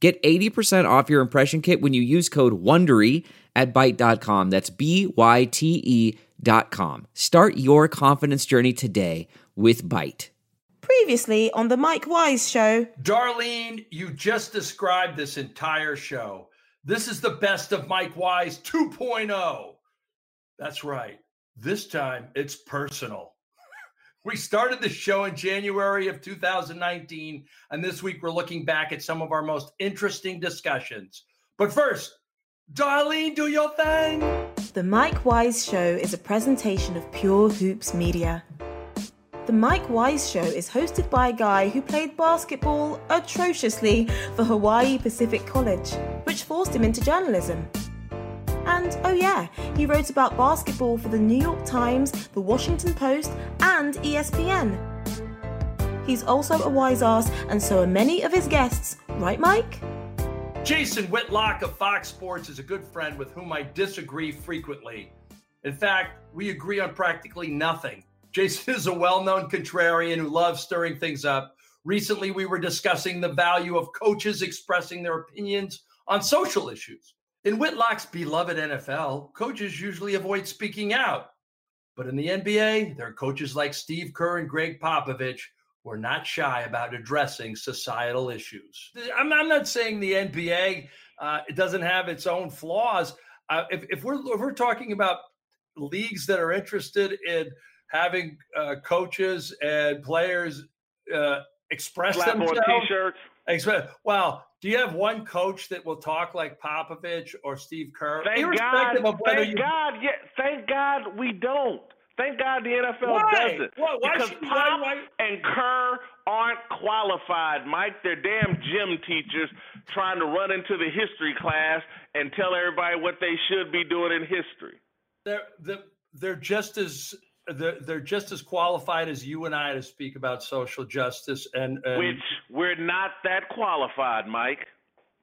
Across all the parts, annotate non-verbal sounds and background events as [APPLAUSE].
Get 80% off your impression kit when you use code WONDERY at Byte.com. That's B-Y-T-E dot com. Start your confidence journey today with Byte. Previously on the Mike Wise Show. Darlene, you just described this entire show. This is the best of Mike Wise 2.0. That's right. This time it's personal. We started the show in January of 2019, and this week we're looking back at some of our most interesting discussions. But first, Darlene, do your thing. The Mike Wise Show is a presentation of Pure Hoops Media. The Mike Wise Show is hosted by a guy who played basketball atrociously for Hawaii Pacific College, which forced him into journalism. And oh, yeah, he wrote about basketball for the New York Times, the Washington Post, and ESPN. He's also a wise ass, and so are many of his guests, right, Mike? Jason Whitlock of Fox Sports is a good friend with whom I disagree frequently. In fact, we agree on practically nothing. Jason is a well known contrarian who loves stirring things up. Recently, we were discussing the value of coaches expressing their opinions on social issues. In Whitlock's beloved NFL, coaches usually avoid speaking out. But in the NBA, there are coaches like Steve Kerr and Gregg Popovich who are not shy about addressing societal issues. I'm, I'm not saying the NBA uh, it doesn't have its own flaws. Uh, if, if, we're, if we're talking about leagues that are interested in having uh, coaches and players uh, express Slap on themselves, t-shirts. Express, well, do you have one coach that will talk like Popovich or Steve Kerr? Thank God. Thank you God. Yeah. Thank God we don't. Thank God the NFL Why? doesn't. Why- why because should- Pop why- and Kerr aren't qualified, Mike. They're damn gym teachers trying to run into the history class and tell everybody what they should be doing in history. they're they're, they're just as they're, they're just as qualified as you and I to speak about social justice and, and Which we're not that qualified, Mike.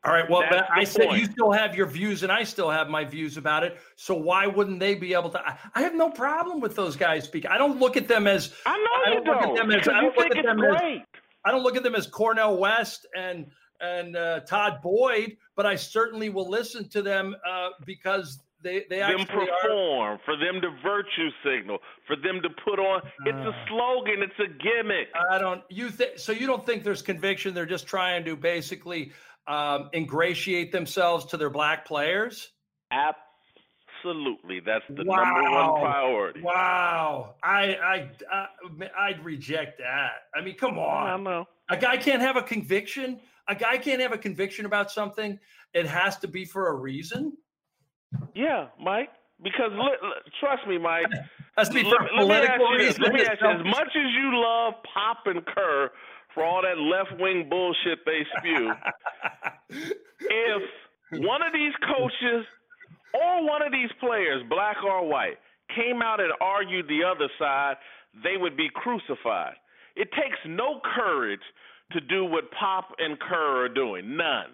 all right well that's but I said point. you still have your views and I still have my views about it so why wouldn't they be able to I, I have no problem with those guys speaking I don't look at them as I know I you don't look don't. them as- I you don't look think at it's them as- great. I don't look at them as Cornel West and and uh, Todd Boyd, but I certainly will listen to them uh, because they they them actually are. perform, for them to virtue signal, for them to put on. It's a Uh. slogan. It's a gimmick. I don't. You think so? You don't think there's conviction? They're just trying to basically um, ingratiate themselves to their black players. Absolutely, that's the Wow. number one priority. Wow, I I, I I'd reject that. I mean, come I on. know. A guy can't have a conviction. A guy can't have a conviction about something. It has to be for a reason. Yeah, Mike. Because li- li- trust me, Mike. To be let, let me ask you this. Let me ask you, as much as you love Pop and Kerr for all that left wing bullshit they spew, [LAUGHS] if one of these coaches or one of these players, black or white, came out and argued the other side, they would be crucified. It takes no courage to do what Pop and Kerr are doing. None.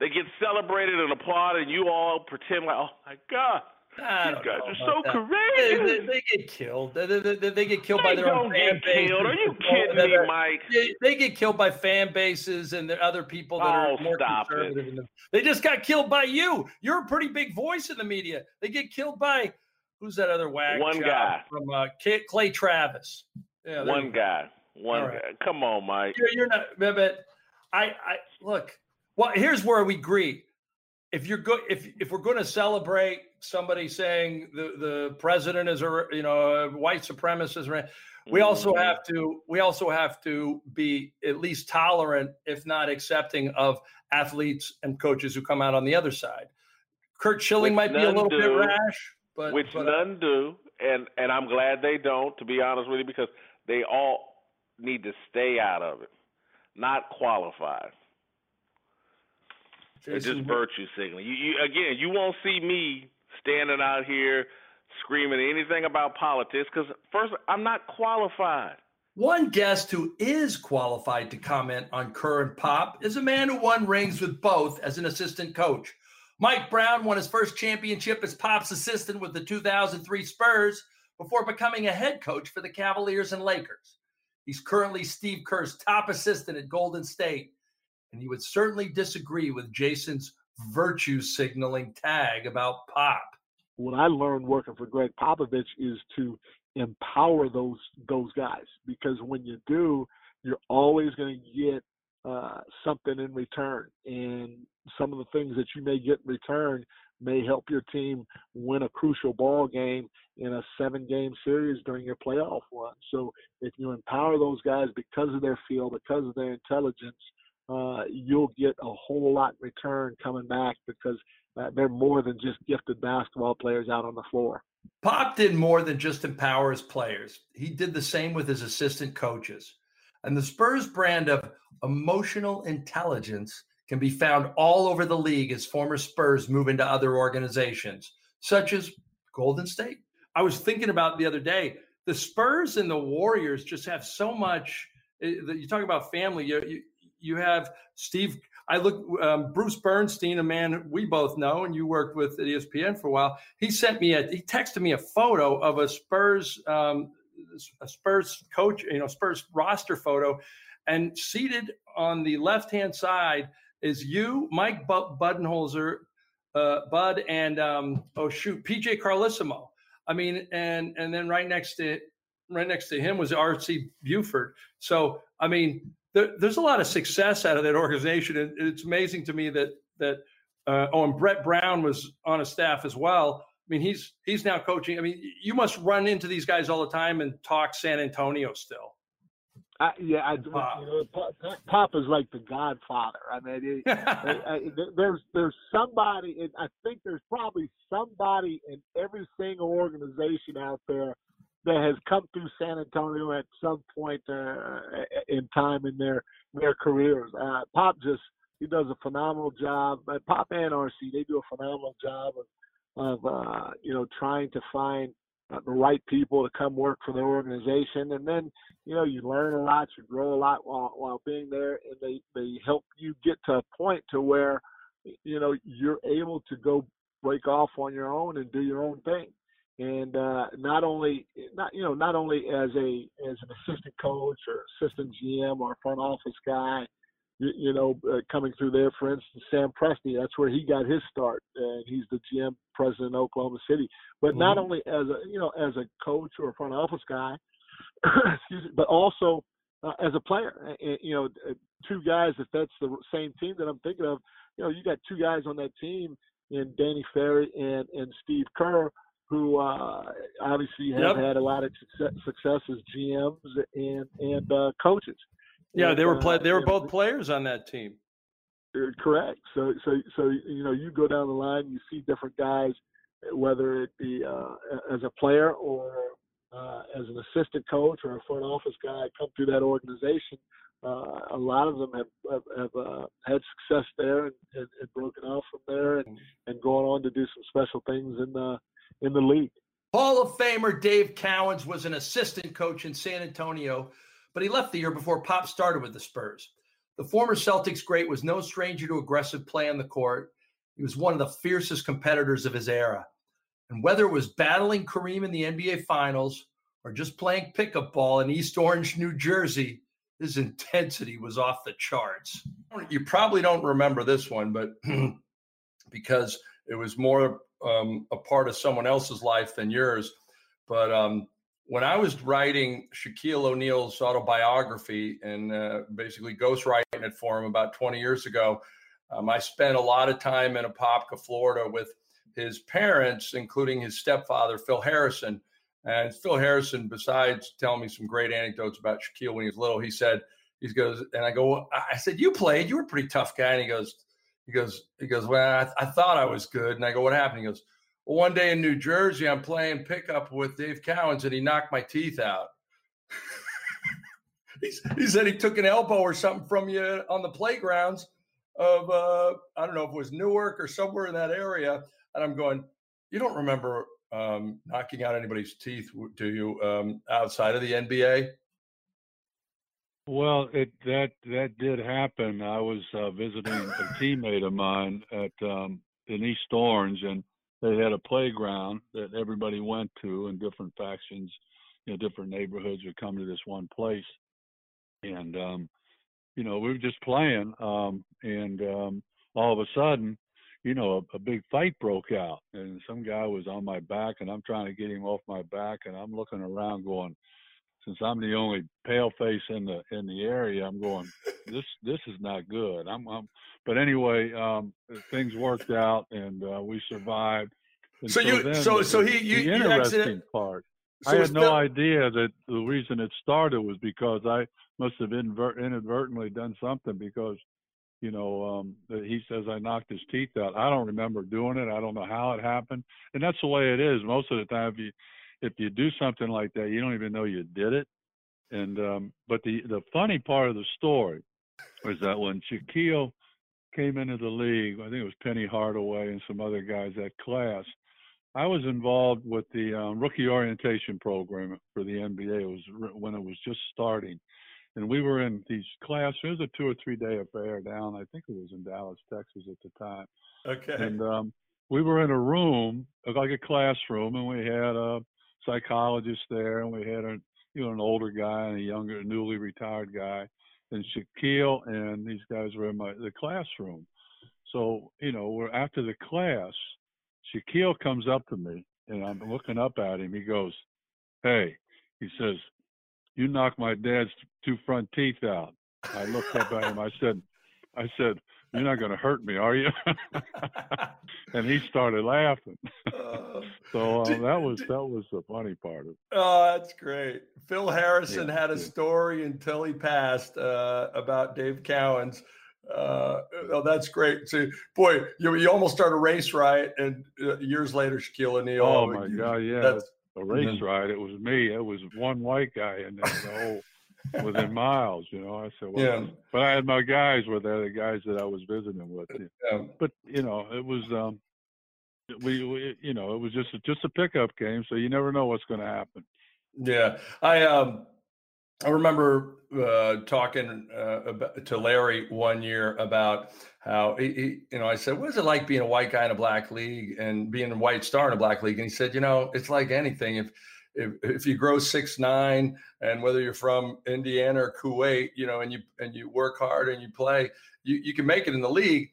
They get celebrated and applauded, and you all pretend like, oh my God, these guys are so that. They, courageous. they, they get killed. They, they, they, they get killed by their own fan killed. Are you kidding They- me, Mike? They, they get killed by fan bases and the other people that Oh, are more stop it. conservative. They just got killed by you. You're a pretty big voice in the media. They get killed by who's that other wag? One guy. from uh, Clay Travis. Yeah, One guy. One right. guy. Come on, Mike. You're, you're not, but I, I look. Well, here's where we agree. If you're good, if if we're going to celebrate somebody saying the the president is a you know a white supremacist. We also Mhm. have to we also have to be at least tolerant, if not accepting, of athletes and coaches who come out on the other side. Curt Schilling Which might be a little bit rash, but which but, none do, and and I'm glad they don't. To be honest with you, because they all need to stay out of it, not qualified. It's just virtue signaling. You, you again, you won't see me standing out here screaming anything about politics because first, I'm not qualified. One guest who is qualified to comment on Kerr and Pop is a man who won rings with both as an assistant coach. Mike Brown won his first championship as Pop's assistant with the 2003 Spurs before becoming a head coach for the Cavaliers and Lakers. He's currently Steve Kerr's top assistant at Golden State, and he would certainly disagree with Jason's virtue signaling tag about Pop. What I learned working for Gregg Popovich is to empower those those guys because when you do, you're always going to get uh, something in return, and some of the things that you may get in return may help your team win a crucial ball game in a seven game series during your playoff run. So if you empower those guys because of their feel, because of their intelligence, uh, you'll get a whole lot return coming back because uh, they're more than just gifted basketball players out on the floor. Pop did more than just empower his players. He did the same with his assistant coaches. And the Spurs brand of emotional intelligence can be found all over the league as former Spurs move into other organizations, such as Golden State. I was thinking about the other day, the Spurs and the Warriors just have so much. Eh, you talk about family. You, you, you have Steve. I look um, Bruce Bernstein, a man we both know, and you worked with at ESPN for a while. He sent me a he texted me a photo of a Spurs um, a Spurs coach, you know, Spurs roster photo, and seated on the left hand side is you, Mike Budenholzer, uh, Bud, and um, oh shoot, PJ Carlesimo. I mean, and and then right next to right next to him was R.C. Buford. So I mean, there, there's a lot of success out of that organization, and it's amazing to me that that uh, oh, and Brett Brown was on a staff as well. I mean, he's he's now coaching. I mean, you must run into these guys all the time and talk San Antonio still. I, yeah, I, wow. you know, is like the Godfather. I mean, it, [LAUGHS] I, I, there's there's somebody, and I think there's probably somebody in every single organization out there that has come through San Antonio at some point uh, in time in their their careers. Uh, Pop just he does a phenomenal job. Pop and RC they do a phenomenal job of of uh, you know trying to find uh, the right people to come work for the organization, and then you know you learn a lot, you grow a lot while while being there, and they they help you get to a point to where you know you're able to go break off on your own and do your own thing and uh, not only not you know not only as a as an assistant coach or assistant GM or front office guy, you, you know, uh, coming through there. For instance, Sam Presti, that's where he got his start, and he's the GM president in Oklahoma City. But mm-hmm. not only as a you know as a coach or a front office guy, [COUGHS] excuse me, but also uh, as a player. And, you know, uh, two guys. If that's the same team that I'm thinking of, you know, you got two guys on that team in Danny Ferry and and Steve Kerr who uh, obviously have yep. had a lot of success, success as GMs and and uh, coaches. Yeah, and, they were play- they were both players on that team. Uh, correct. So so so you know you go down the line, you see different guys, whether it be uh, as a player or uh, as an assistant coach or a front office guy, come through that organization. Uh, a lot of them have have, have uh, had success there and, and, and, broken off from there and, mm. and going on to do some special things in the in the league. Hall of Famer Dave Cowens was an assistant coach in San Antonio, but he left the year before Pop started with the Spurs. The former Celtics great was no stranger to aggressive play on the court. He was one of the fiercest competitors of his era. And whether it was battling Kareem in the NBA Finals or just playing pickup ball in East Orange, New Jersey, his intensity was off the charts. You probably don't remember this one, but [CLEARS THROAT] because it was more um, a part of someone else's life than yours. But um, when I was writing Shaquille O'Neal's autobiography and uh, basically ghostwriting it for him about 20 years ago, um, I spent a lot of time in Apopka, Florida with his parents, including his stepfather, Phil Harrison. And Phil Harrison, besides telling me some great anecdotes about Shaquille when he was little, he said, he goes, and I go, well, I said, you played, you were a pretty tough guy. And he goes, he goes, he goes, well, I, I, thought I was good. And I go, what happened? He goes, well, one day in New Jersey, I'm playing pickup with Dave Cowens and he knocked my teeth out. [LAUGHS] he, he said he took an elbow or something from you on the playgrounds of uh, I don't know if it was Newark or somewhere in that area, and I'm going, you don't remember um, knocking out anybody's teeth, do you, um, outside of the NBA? Well, it that that did happen. I was uh, visiting a teammate of mine at um, in East Orange, and they had a playground that everybody went to, and different factions, you know, different neighborhoods would come to this one place, and um, you know, we were just playing, um, and um, all of a sudden, you know, a, a big fight broke out, and some guy was on my back, and I'm trying to get him off my back, and I'm looking around, going, since I'm the only pale face in the in the area, I'm going, this this is not good. I'm, I'm but anyway, um, things worked out, and uh, we survived. And so, so you, so so he, you, the interesting part. So I had no idea that the reason it started was because I must have inadvertently done something because you know, um, he says I knocked his teeth out. I don't remember doing it. I don't know how it happened, and that's the way it is. Most of the time, if you if you do something like that, you don't even know you did it. And um, but the the funny part of the story was that when Shaquille came into the league, I think it was Penny Hardaway and some other guys that class. I was involved with the um, rookie orientation program for the NBA. It was when it was just starting, and we were in these classes. It was a two or three day affair down. I think it was in Dallas, Texas at the time. Okay. And um, we were in a room, like a classroom, and we had a psychologist there, and we had a you know an older guy and a younger, newly retired guy, and Shaquille and these guys were in my the classroom. So you know, we're after the class. Shaquille comes up to me, and I'm looking up at him. He goes, "Hey," he says, you knocked my dad's two front teeth out. I looked up at him. I said, I said, you're not going to hurt me, are you? [LAUGHS] and he started laughing. Uh, [LAUGHS] so uh, that was that was the funny part of it. Oh, that's great. Phil Harrison yeah, had a yeah. story until he passed uh, about Dave Cowens. Uh, oh, that's great. So, boy, you, you almost start a race right, and uh, years later, Shaquille O'Neal. Oh my you, God, yeah, that's a race then, ride. It was me. It was one white guy and then the whole within miles. You know, I said, well, yeah. but I had my guys were there, the guys that I was visiting with. Yeah. But you know, it was um, we, we you know, it was just a, just a pickup game, so you never know what's going to happen. Yeah, I um, I remember uh, talking uh, about, to Larry one year about how he, he, you know, I said, "What is it like being a white guy in a black league and being a white star in a black league?" And he said, "You know, it's like anything. If if, if you grow six nine, and whether you're from Indiana or Kuwait, you know, and you and you work hard and you play, you you can make it in the league."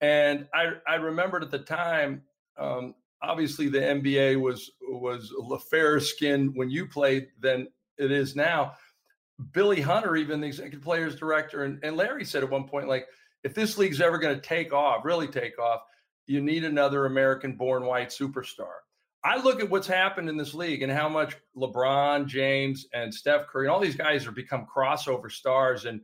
And I I remembered at the time. Um, obviously, the NBA was was fairer skin when you played than it is now Billy Hunter, even the executive players director, and, and Larry said at one point, like, if this league's ever going to take off, really take off, you need another American born white superstar. I look at what's happened in this league and how much LeBron James and Steph Curry and all these guys have become crossover stars. And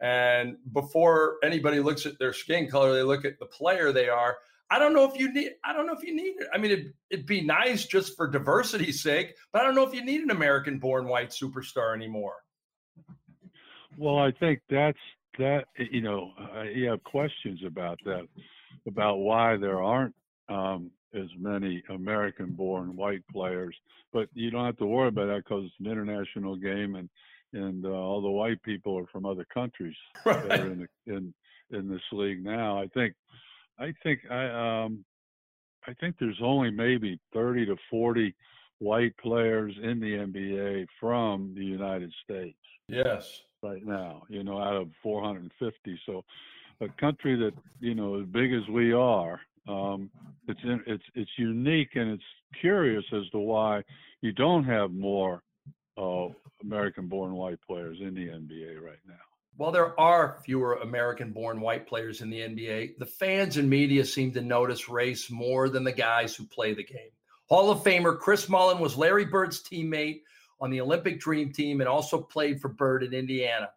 and before anybody looks at their skin color, they look at the player they are. I don't know if you need. I don't know if you need it. I mean, it, it'd be nice just for diversity's sake, but I don't know if you need an American-born white superstar anymore. Well, I think that's that. You know, uh, you have questions about that, about why there aren't um, as many American-born white players. But you don't have to worry about that because it's an international game, and and uh, all the white people are from other countries right. [LAUGHS] that are in, the, in in this league now. I think, I think I um, I think there's only maybe 30 to 40 white players in the NBA from the United States. Yes right now, you know, out of 450. So a country that, you know, as big as we are, um, it's it's it's unique and it's curious as to why you don't have more uh, American-born white players in the NBA right now. While there are fewer American-born white players in the NBA, the fans and media seem to notice race more than the guys who play the game. Hall of Famer Chris Mullin was Larry Bird's teammate on the Olympic Dream Team and also played for Bird in Indiana.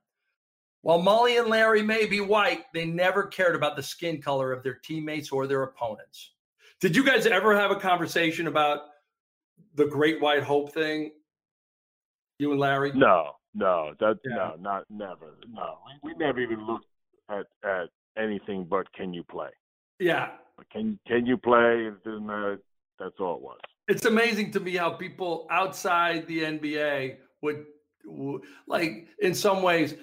While Mully and Larry may be white, they never cared about the skin color of their teammates or their opponents. Did you guys ever have a conversation about the Great White Hope thing? You and Larry? No, no, that yeah. no, not never. No, we, we never even looked at at anything but can you play? Yeah. Can can you play? And uh, that's all it was. It's amazing to me how people outside the NBA would, would like in some ways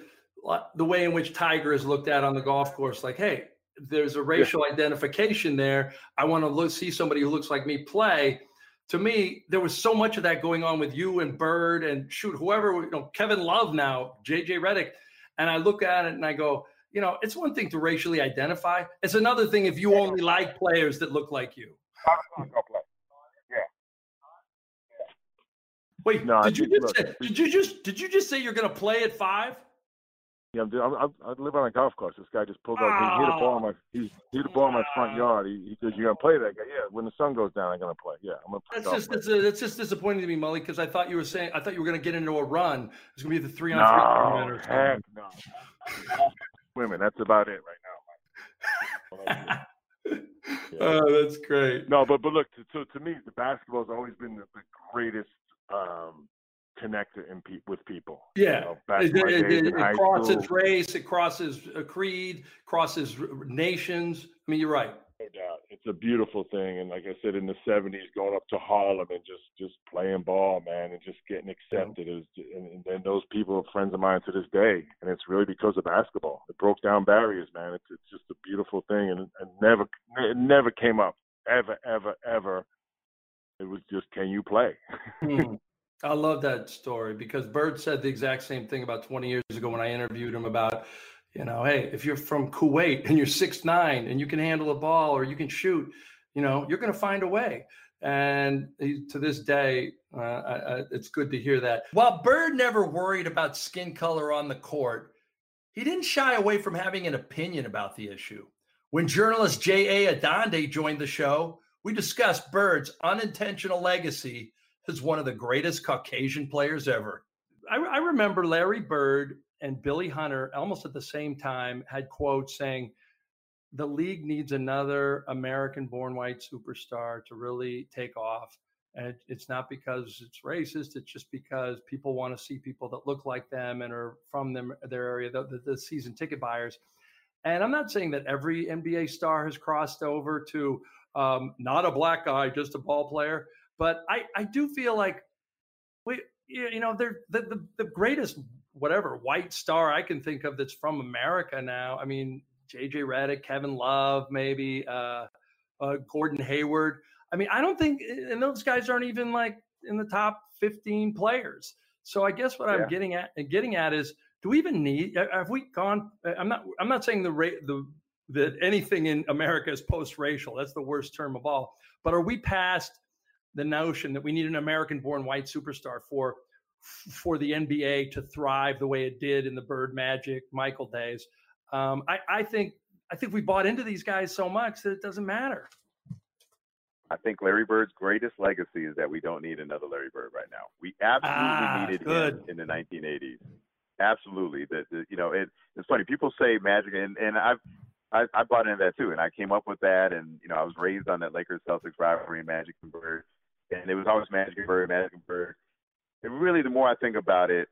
Uh, the way in which Tiger is looked at on the golf course. Like, hey, there's a racial yeah. identification there. I want to look see somebody who looks like me play. To me, there was so much of that going on with you and Bird and shoot whoever you know Kevin Love now, JJ Redick, and I look at it and I go, you know, it's one thing to racially identify. It's another thing if you only like players that look like you. Yeah. Wait, no, did you just look, say, did you just did you just say you're going to play at five? Yeah, I'm, I'm, I live on a golf course. This guy just pulled up. Oh. He hit a ball in my he hit a ball in my front yard. He, he says, "You're gonna play that guy? Yeah. When the sun goes down, I'm gonna play. Yeah, I'm gonna play." That's just that's, a, that's, just disappointing to me, Mully, because I thought you were saying I thought you were gonna get into a run. It's gonna be the three on no, three heck no. [LAUGHS] Women. That's about it right now. yeah. [LAUGHS] Oh, that's great. No, but but look, to, to, to me, the basketball has always been the, the greatest um, connect in pe- with people. Yeah, you know, it, it, it, crosses school. race, it crosses a creed, crosses nations. I mean, you're right. No doubt, it's a beautiful thing, and like I said, in the '70s, going up to Harlem and just just playing ball, man, and just getting accepted is, and, and then those people are friends of mine to this day, and it's really because of basketball. It broke down barriers, man. It's it's just a beautiful thing, and, and never it never came up ever ever ever. It was just, can you play? Mm. I love that story because Bird said the exact same thing about 20 years ago when I interviewed him about, you know, hey, if you're from Kuwait and you're six nine and you can handle a ball or you can shoot, you know, you're going to find a way. And he, to this day, uh, I, I, it's good to hear that. While Bird never worried about skin color on the court, he didn't shy away from having an opinion about the issue. When journalist J.A. Adande joined the show, we discussed Bird's unintentional legacy is one of the greatest Caucasian players ever. I, I remember Larry Bird and Billy Hunter almost at the same time had quotes saying, the league needs another American born white superstar to really take off. And it, it's not because it's racist, it's just because people want to see people that look like them and are from them, their area, the, the, the season ticket buyers. And I'm not saying that every NBA star has crossed over to um, not a black guy, just a ball player. But I, I do feel like we, you know, they're the, the, the greatest whatever white star I can think of that's from America now. I mean, JJ Redick, Kevin Love, maybe uh, uh, Gordon Hayward. I mean, I don't think, and those guys aren't even like in the top 15 players. So I guess what I'm getting at, getting at is, do we even need? Have we gone? I'm not. I'm not saying the rate the that anything in America is post-racial. That's the worst term of all. But are we past the notion that we need an American-born white superstar for for the NBA to thrive the way it did in the Bird Magic Michael days. Um, I, I think I think we bought into these guys so much that it doesn't matter. I think Larry Bird's greatest legacy is that we don't need another Larry Bird right now. We absolutely ah, needed good. him in the 1980s. Absolutely. That you know, it, it's funny. People say Magic, and and I've I, I bought into that too, and I came up with that, and you know, I was raised on that Lakers Celtics rivalry and Magic and Bird and it was always Magic and Bird, Magic Bird. And really, the more I think about it,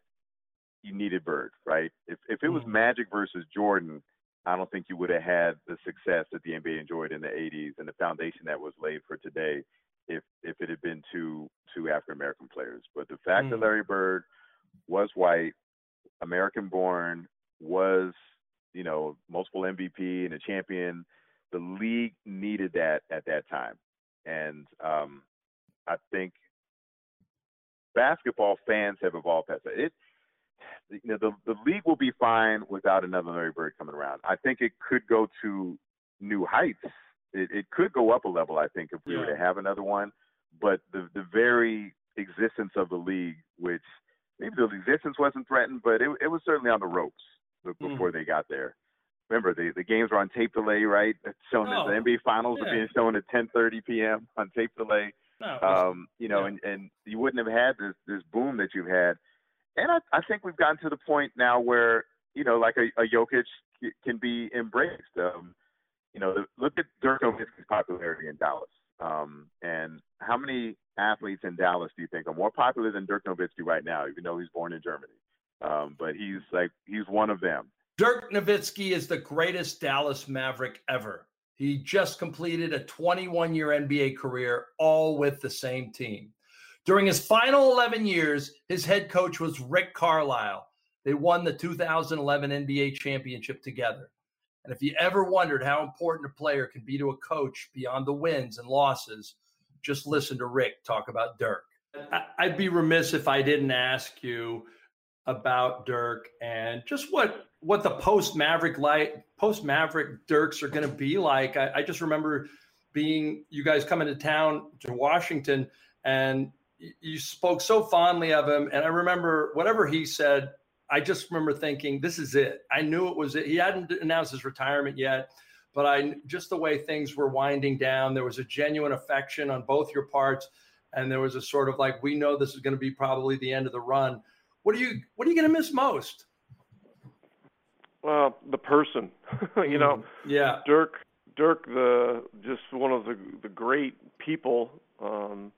you needed Bird, right? If if it was mm-hmm. Magic versus Jordan, I don't think you would have had the success that the NBA enjoyed in the '80s and the foundation that was laid for today if if it had been two two African American players. But the fact mm. that Larry Bird was white, American born, was you know multiple MVP and a champion, the league needed that at that time. And um, I think basketball fans have evolved past that. It, you know, the the league will be fine without another Larry Bird coming around. I think it could go to new heights. It, it could go up a level. I think if we yeah. were to have another one, but the the very existence of the league, which maybe the existence wasn't threatened, but it, it was certainly on the ropes hmm. before mm. they got there. Remember, the the games were on tape delay, right? Shown oh, the NBA finals yeah. are being shown at 10:30 p.m. on tape delay. No, um, you know, yeah. and, and you wouldn't have had this this boom that you've had. And I, I think we've gotten to the point now where you know, like a, a Jokic can be embraced. Um, you know, look at Dirk Nowitzki's popularity in Dallas. Um, and how many athletes in Dallas do you think are more popular than Dirk Nowitzki right now, even though he's born in Germany? Um, but he's like he's one of them. Dirk Nowitzki is the greatest Dallas Maverick ever. He just completed a 21 year NBA career, all with the same team. During his final 11 years, his head coach was Rick Carlisle. They won the 2011 NBA championship together. And if you ever wondered how important a player can be to a coach beyond the wins and losses, just listen to Rick talk about Dirk. I'd be remiss if I didn't ask you about Dirk and just what what the post Maverick like post Maverick Dirks are going to be like. I, I, just remember being you guys coming to town to Washington and you spoke so fondly of him. And I remember whatever he said, I just remember thinking, this is it. I knew it was it. He hadn't announced his retirement yet, but I just the way things were winding down, there was a genuine affection on both your parts. And there was a sort of like, we know this is going to be probably the end of the run. What are you what are you going to miss most? Well, the person, [LAUGHS] you know. Mm-hmm. Yeah. Dirk, Dirk, the just one of the the great people, um,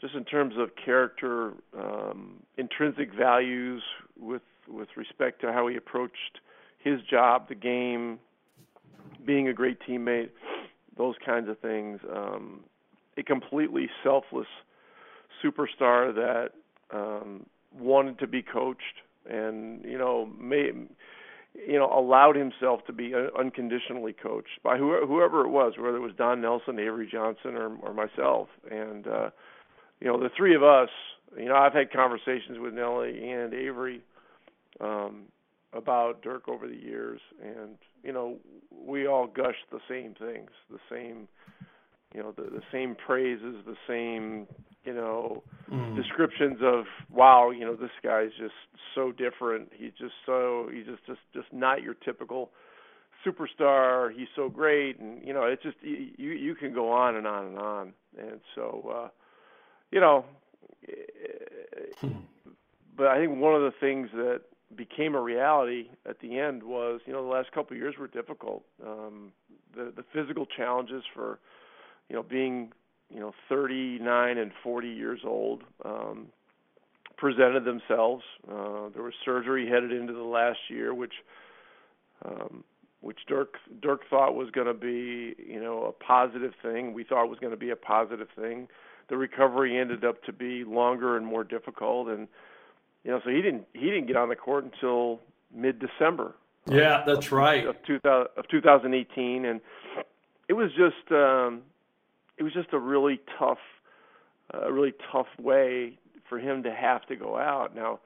just in terms of character, um, intrinsic values with with respect to how he approached his job, the game, being a great teammate, those kinds of things. Um, a completely selfless superstar that um, wanted to be coached and you know may you know allowed himself to be unconditionally coached by whoever it was whether it was Don Nelson, Avery Johnson or or myself. And uh you know the three of us you know I've had conversations with Nelly and Avery um about Dirk over the years. And you know we all gush the same things the same you know the the same praises the same you know, mm. descriptions of wow, you know, this guy's just so different. He's just so he's just just just not your typical superstar. He's so great, and you know, it's just you you can go on and on and on. And so, uh, you know, hmm. but I think one of the things that became a reality at the end was, you know, the last couple of years were difficult. Um, the the physical challenges for, you know, being you know 39 and 40 years old um, presented themselves. Uh, there was surgery headed into the last year, which um, which Dirk Dirk thought was going to be you know a positive thing. We thought it was going to be a positive thing. The recovery ended up to be longer and more difficult, and you know so he didn't he didn't get on the court until mid December. Yeah, that's of, right. Of, 2000, of 2018, and it was just um, it was just a really tough, a uh, really tough way for him to have to go out. Now,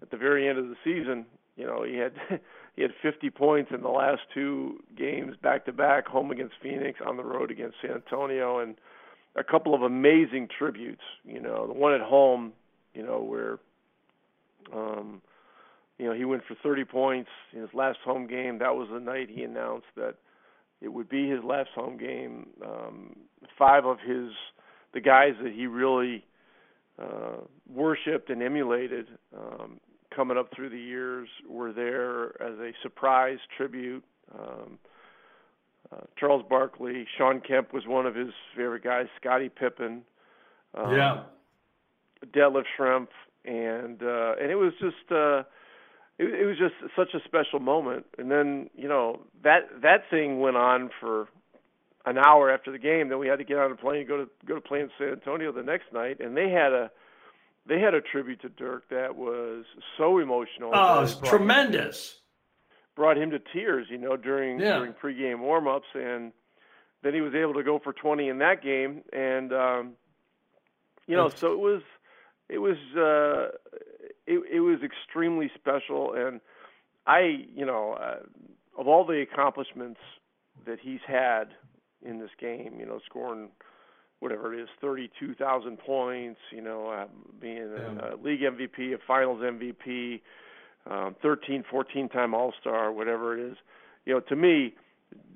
at the very end of the season, you know, he had [LAUGHS] he had 50 points in the last two games back to back, home against Phoenix, on the road against San Antonio, and a couple of amazing tributes. You know, the one at home, you know, where um you know, he went for 30 points in his last home game. That was the night he announced that it would be his last home game. Um, five of his the guys that he really uh, worshipped and emulated um, coming up through the years were there as a surprise tribute. Um, uh, Charles Barkley, Shawn Kemp was one of his favorite guys. Scottie Pippen, um, yeah, Detlef Schrempf, and uh, and it was just. Uh, it, it was just such a special moment. And then you know that that thing went on for an hour after the game. Then we had to get on a plane and go to go to play in San Antonio the next night, and they had a they had a tribute to Dirk that was so emotional. Oh, it was tremendous. Him, brought him to tears, you know, during yeah. during pregame warmups, and then he was able to go for 20 in that game, and um, you know, so it was it was uh, it, it was extremely special, and I, you know, uh, of all the accomplishments that he's had in this game, you know, scoring whatever it is, 32,000 points, you know, uh, being a, a league MVP, a finals MVP, um, 13, 14 time All Star, whatever it is. You know, to me,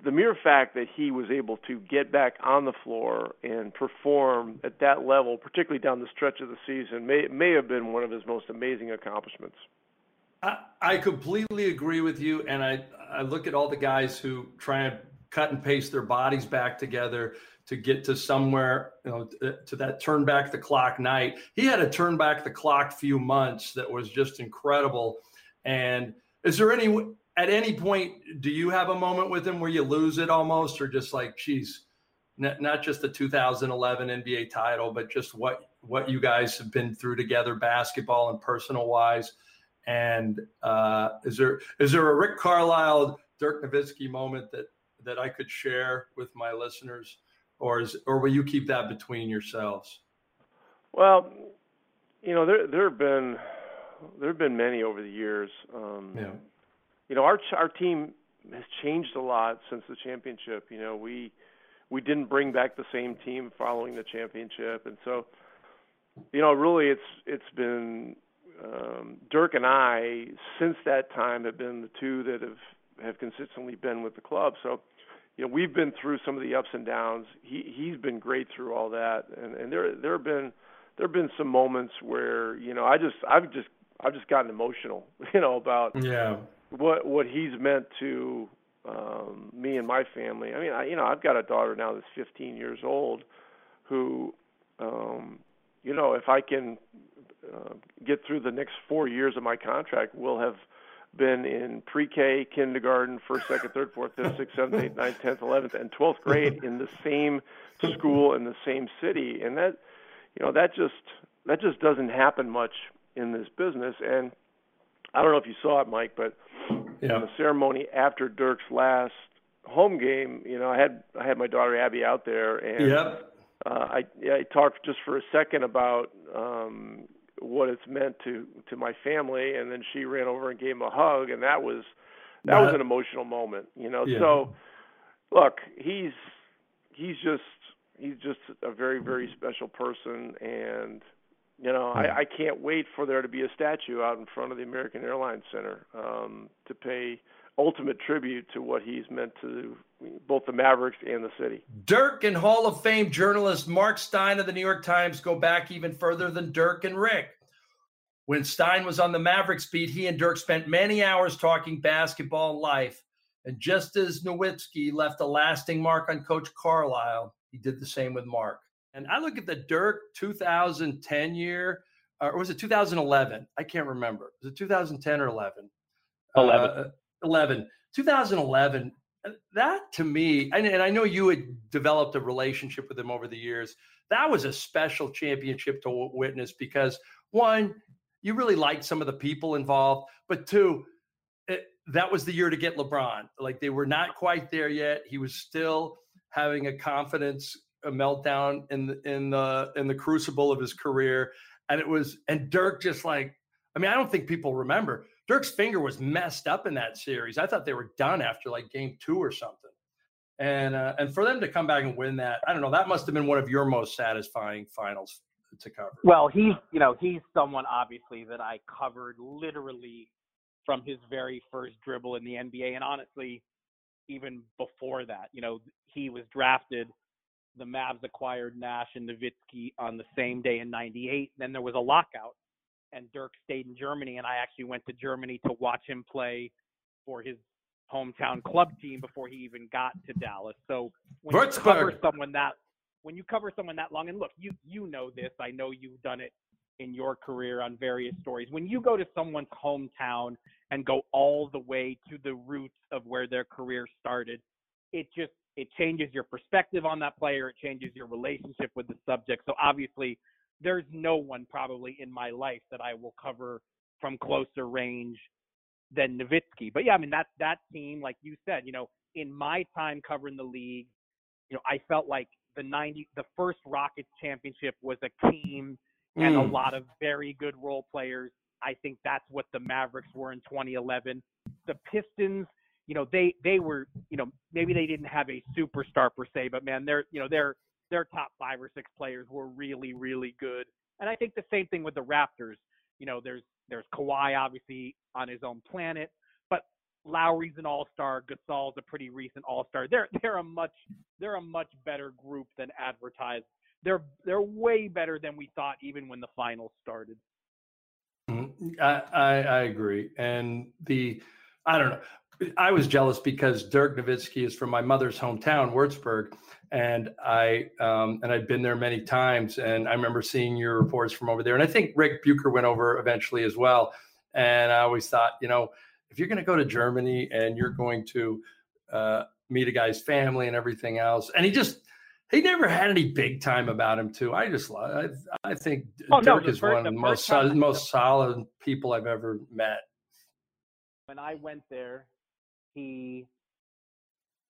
the mere fact that he was able to get back on the floor and perform at that level, particularly down the stretch of the season, may may have been one of his most amazing accomplishments. I, I completely agree with you, and I I look at all the guys who try and cut and paste their bodies back together to get to somewhere, you know, to, to that turn back the clock night. He had a turn back the clock few months that was just incredible. And is there any at any point, do you have a moment with him where you lose it almost, or just like, geez, not, not just the 2011 NBA title, but just what what you guys have been through together, basketball and personal wise. And uh, is there is there a Rick Carlisle, Dirk Nowitzki moment that that I could share with my listeners, or is or will you keep that between yourselves? Well, you know there there have been there have been many over the years. Um, yeah. You know our our team has changed a lot since the championship. You know we we didn't bring back the same team following the championship, and so you know really it's it's been um, Dirk and I since that time have been the two that have have consistently been with the club. So you know we've been through some of the ups and downs. He he's been great through all that, and and there there have been there have been some moments where you know I just I've just I've just gotten emotional, [LAUGHS] you know, about yeah what what he's meant to um, me and my family. I mean, I, you know, I've got a daughter now that's 15 years old, who, um, you know, if I can uh, get through the next four years of my contract, will have been in pre-K, kindergarten, first, second, third, fourth, fifth, sixth, seventh, eighth, ninth, tenth, eleventh, and twelfth grade in the same school in the same city, and that, you know, that just that just doesn't happen much in this business. And I don't know if you saw it, Mike, but yeah. in the ceremony after Dirk's last home game, you know, I had I had my daughter Abby out there, and yep. uh, I I talked just for a second about um, what it's meant to to my family, and then she ran over and gave him a hug, and that was that, that was an emotional moment, you know. Yeah. So, look, he's he's just he's just a very very special person, and you know, I, I can't wait for there to be a statue out in front of the American Airlines Center um, to pay ultimate tribute to what he's meant to both the Mavericks and the city. Dirk and Hall of Fame journalist Marc Stein of the New York Times go back even further than Dirk and Rick. When Stein was on the Mavericks beat, he and Dirk spent many hours talking basketball and life. And just as Nowitzki left a lasting mark on Coach Carlisle, he did the same with Mark. And I look at the Dirk 2010 year, uh, or was it 2011? I can't remember. Was it 2010 or 11? 11. Uh, 11. 2011. That to me, and, and I know you had developed a relationship with him over the years. That was a special championship to witness because one, you really liked some of the people involved, but two, it, that was the year to get LeBron. Like they were not quite there yet. He was still having a confidence meltdown in the in the in the crucible of his career, and it was and Dirk just like I mean I don't think people remember Dirk's finger was messed up in that series. I thought they were done after like game two or something, and uh, and for them to come back and win that, I don't know. That must have been one of your most satisfying finals to cover. Well, he's you know he's someone obviously that I covered literally from his very first dribble in the NBA, and honestly, even before that, you know he was drafted the Mavs acquired Nash and Nowitzki on the same day in '98. Then there was a lockout, and Dirk stayed in Germany, and I actually went to Germany to watch him play for his hometown club team before he even got to Dallas. So when you cover someone that when you cover someone that long, and look, you you know this, I know you've done it in your career on various stories. When you go to someone's hometown and go all the way to the roots of where their career started, it just it changes your perspective on that player. It changes your relationship with the subject. So obviously, there's no one probably in my life that I will cover from closer range than Nowitzki. But yeah, I mean that that team, like you said, you know, in my time covering the league, you know, I felt like the ninety the first Rockets championship was a team and mm. a lot of very good role players. I think that's what the Mavericks were in 2011. The Pistons you know they they were you know maybe they didn't have a superstar per se, but man, their you know their their top five or six players were really really good. And I think the same thing with the Raptors. You know, there's there's Kawhi obviously on his own planet, but Lowry's an all-star. Gasol's a pretty recent all-star. They're they're a much they're a much better group than advertised. They're they're way better than we thought even when the finals started. Mm-hmm. I, I, I agree, and the I don't know. I was jealous because Dirk Nowitzki is from my mother's hometown, Würzburg, and I um, and I'd been there many times, and I remember seeing your reports from over there. And I think Rick Bucher went over eventually as well. And I always thought, you know, if you're going to go to Germany and you're going to uh, meet a guy's family and everything else, and he just he never had any big time about him too. I just I, I think oh, Dirk no, is first, one of the, the most most solid people I've ever met. When I went there, he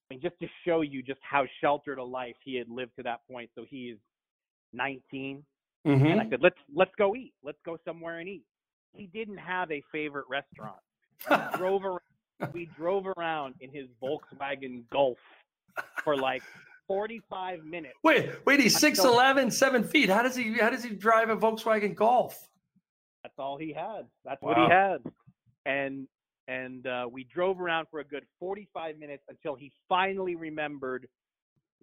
I mean, just to show you just how sheltered a life he had lived to that point. So he's 19, mm-hmm. and I said, "Let's let's go eat. Let's go somewhere and eat." He didn't have a favorite restaurant. We drove around. We drove around in his Volkswagen Golf for like 45 minutes. Wait, wait, he's 6'11, 7 feet. How does he how does he drive a Volkswagen Golf? That's all he had. That's wow. what he had. And and uh, we drove around for a good 45 minutes until he finally remembered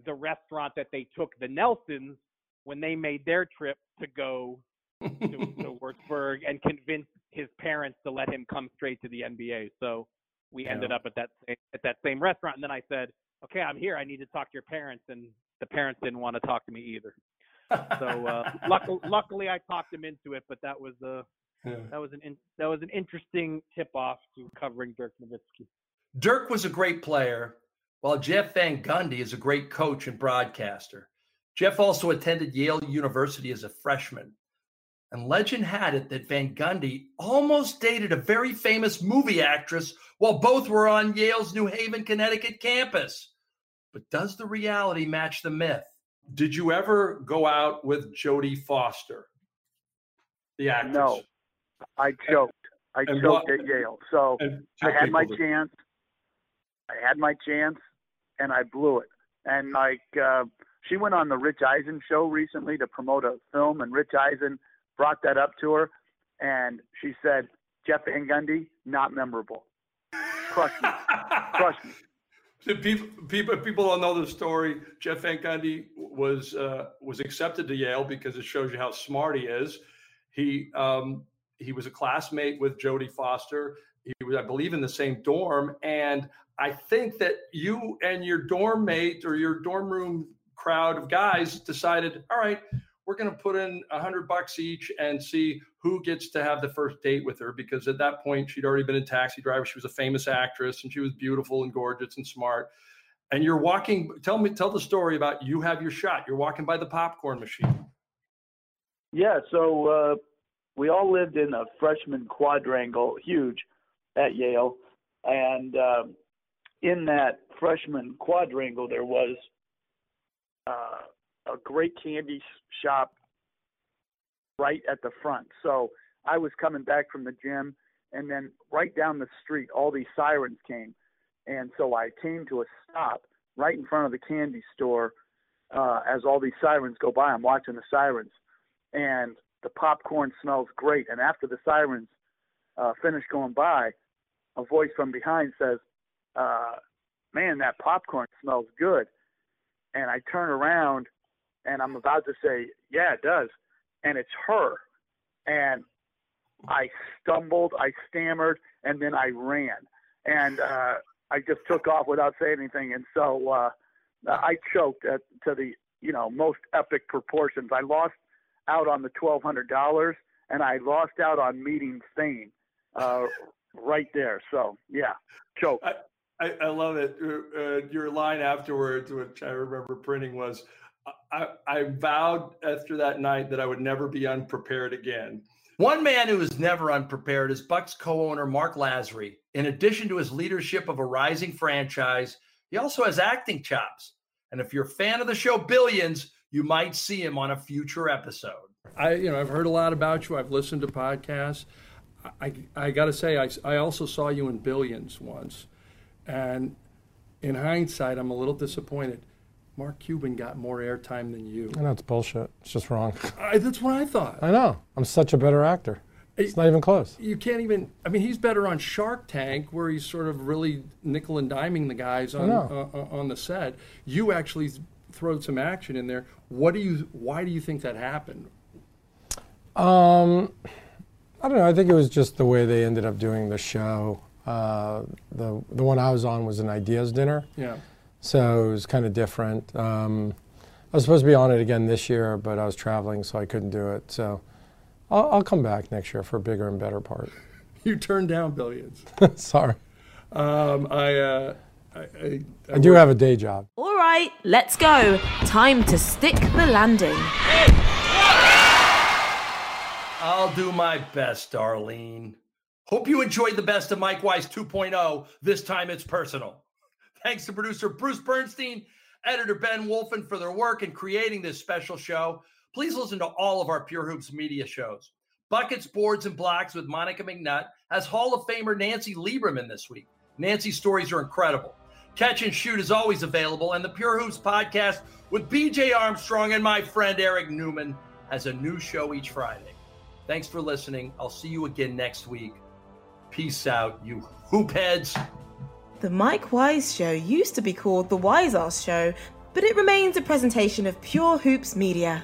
the restaurant that they took the Nelsons when they made their trip to go to, [LAUGHS] to Würzburg and convinced his parents to let him come straight to the NBA. So we ended up at that same, at that same restaurant. And then I said, "Okay, I'm here. I need to talk to your parents." And the parents didn't want to talk to me either. so uh, [LAUGHS] luckily, luckily, I talked him into it. But that was uh, yeah. that was an in, that was an interesting tip off to covering Dirk Nowitzki. Dirk was a great player, while Jeff Van Gundy is a great coach and broadcaster. Jeff also attended Yale University as a freshman. And legend had it that Van Gundy almost dated a very famous movie actress while both were on Yale's New Haven, Connecticut campus. But does the reality match the myth? Did you ever go out with Jodie Foster, the actress? No, I choked. I choked what, at Yale. So I had my chance. I had my chance, and I blew it. And like uh, she went on the Rich Eisen show recently to promote a film, and Rich Eisen brought that up to her, and she said, "Jeff Van Gundy, not memorable." Crush me, [LAUGHS] crush me. People, people, people don't know the story. Jeff Van Gundy was uh, was accepted to Yale because it shows you how smart he is. He um, he was a classmate with Jodie Foster. He was, I believe, in the same dorm, and I think that you and your dorm mate or your dorm room crowd of guys decided, all right, we're going to put in a hundred bucks each and see who gets to have the first date with her. Because at that point she'd already been a taxi driver. She was a famous actress and she was beautiful and gorgeous and smart. And you're walking tell me tell the story about you have your shot. You're walking by the popcorn machine. Yeah so uh, we all lived in a freshman quadrangle huge at yale and uh, in that freshman quadrangle there was uh, a great candy shop right at the front. So I was coming back from the gym, and then right down the street, all these sirens came. And so I came to a stop right in front of the candy store uh, as all these sirens go by. I'm watching the sirens, and the popcorn smells great. And after the sirens uh, finish going by, a voice from behind says, uh, Man, that popcorn smells good. And I turn around and I'm about to say, yeah, it does. And it's her. And I stumbled, I stammered, and then I ran. And uh, I just took off without saying anything. And so uh, I choked at, to the, you know, most epic proportions. I lost out on the $1,200 and I lost out on meeting fame uh, right there. So, yeah, choke. I, I, I love it. Uh, uh, your line afterwards, which I remember printing, was I, I vowed after that night that I would never be unprepared again. One man who is never unprepared is Bucks co owner Marc Lasry. In addition to his leadership of a rising franchise, he also has acting chops. And if you're a fan of the show Billions, you might see him on a future episode. I, you know, I've heard a lot about you. I've listened to podcasts. I, I got to say, I, I also saw you in Billions once. And in hindsight, I'm a little disappointed Mark Cuban got more airtime than you. I know it's bullshit. It's just wrong. [LAUGHS] I, that's what I thought. I know. I'm such a better actor. It's not even close. You can't even. I mean, he's better on Shark Tank, where he's sort of really nickel and diming the guys on uh, uh, on the set. You actually throw some action in there. What do you? Why do you think that happened? Um, I don't know. I think it was just the way they ended up doing the show. Uh, the the one I was on was an ideas dinner. Yeah so it was kind of different. Um, I was supposed to be on it again this year, but I was traveling, so I couldn't do it. So I'll, I'll come back next year for a bigger and better part. [LAUGHS] you turned down billions. [LAUGHS] Sorry. Um, I, uh, I, I, I, I do have a day job. All right, let's go. Time to stick the landing. I'll do my best, Darlene. Hope you enjoyed the best of Mike Wise 2.0. This time it's personal. Thanks to producer Bruce Bernstein, editor Ben Wolfen for their work in creating this special show. Please listen to all of our Pure Hoops media shows. Buckets, Boards, and Blocks with Monica McNutt has Hall of Famer Nancy Lieberman this week. Nancy's stories are incredible. Catch and Shoot is always available, and the Pure Hoops podcast with BJ Armstrong and my friend Eric Newman has a new show each Friday. Thanks for listening. I'll see you again next week. Peace out, you hoop heads. The Mike Wise Show used to be called The Wise Ass Show, but it remains a presentation of Pure Hoops Media.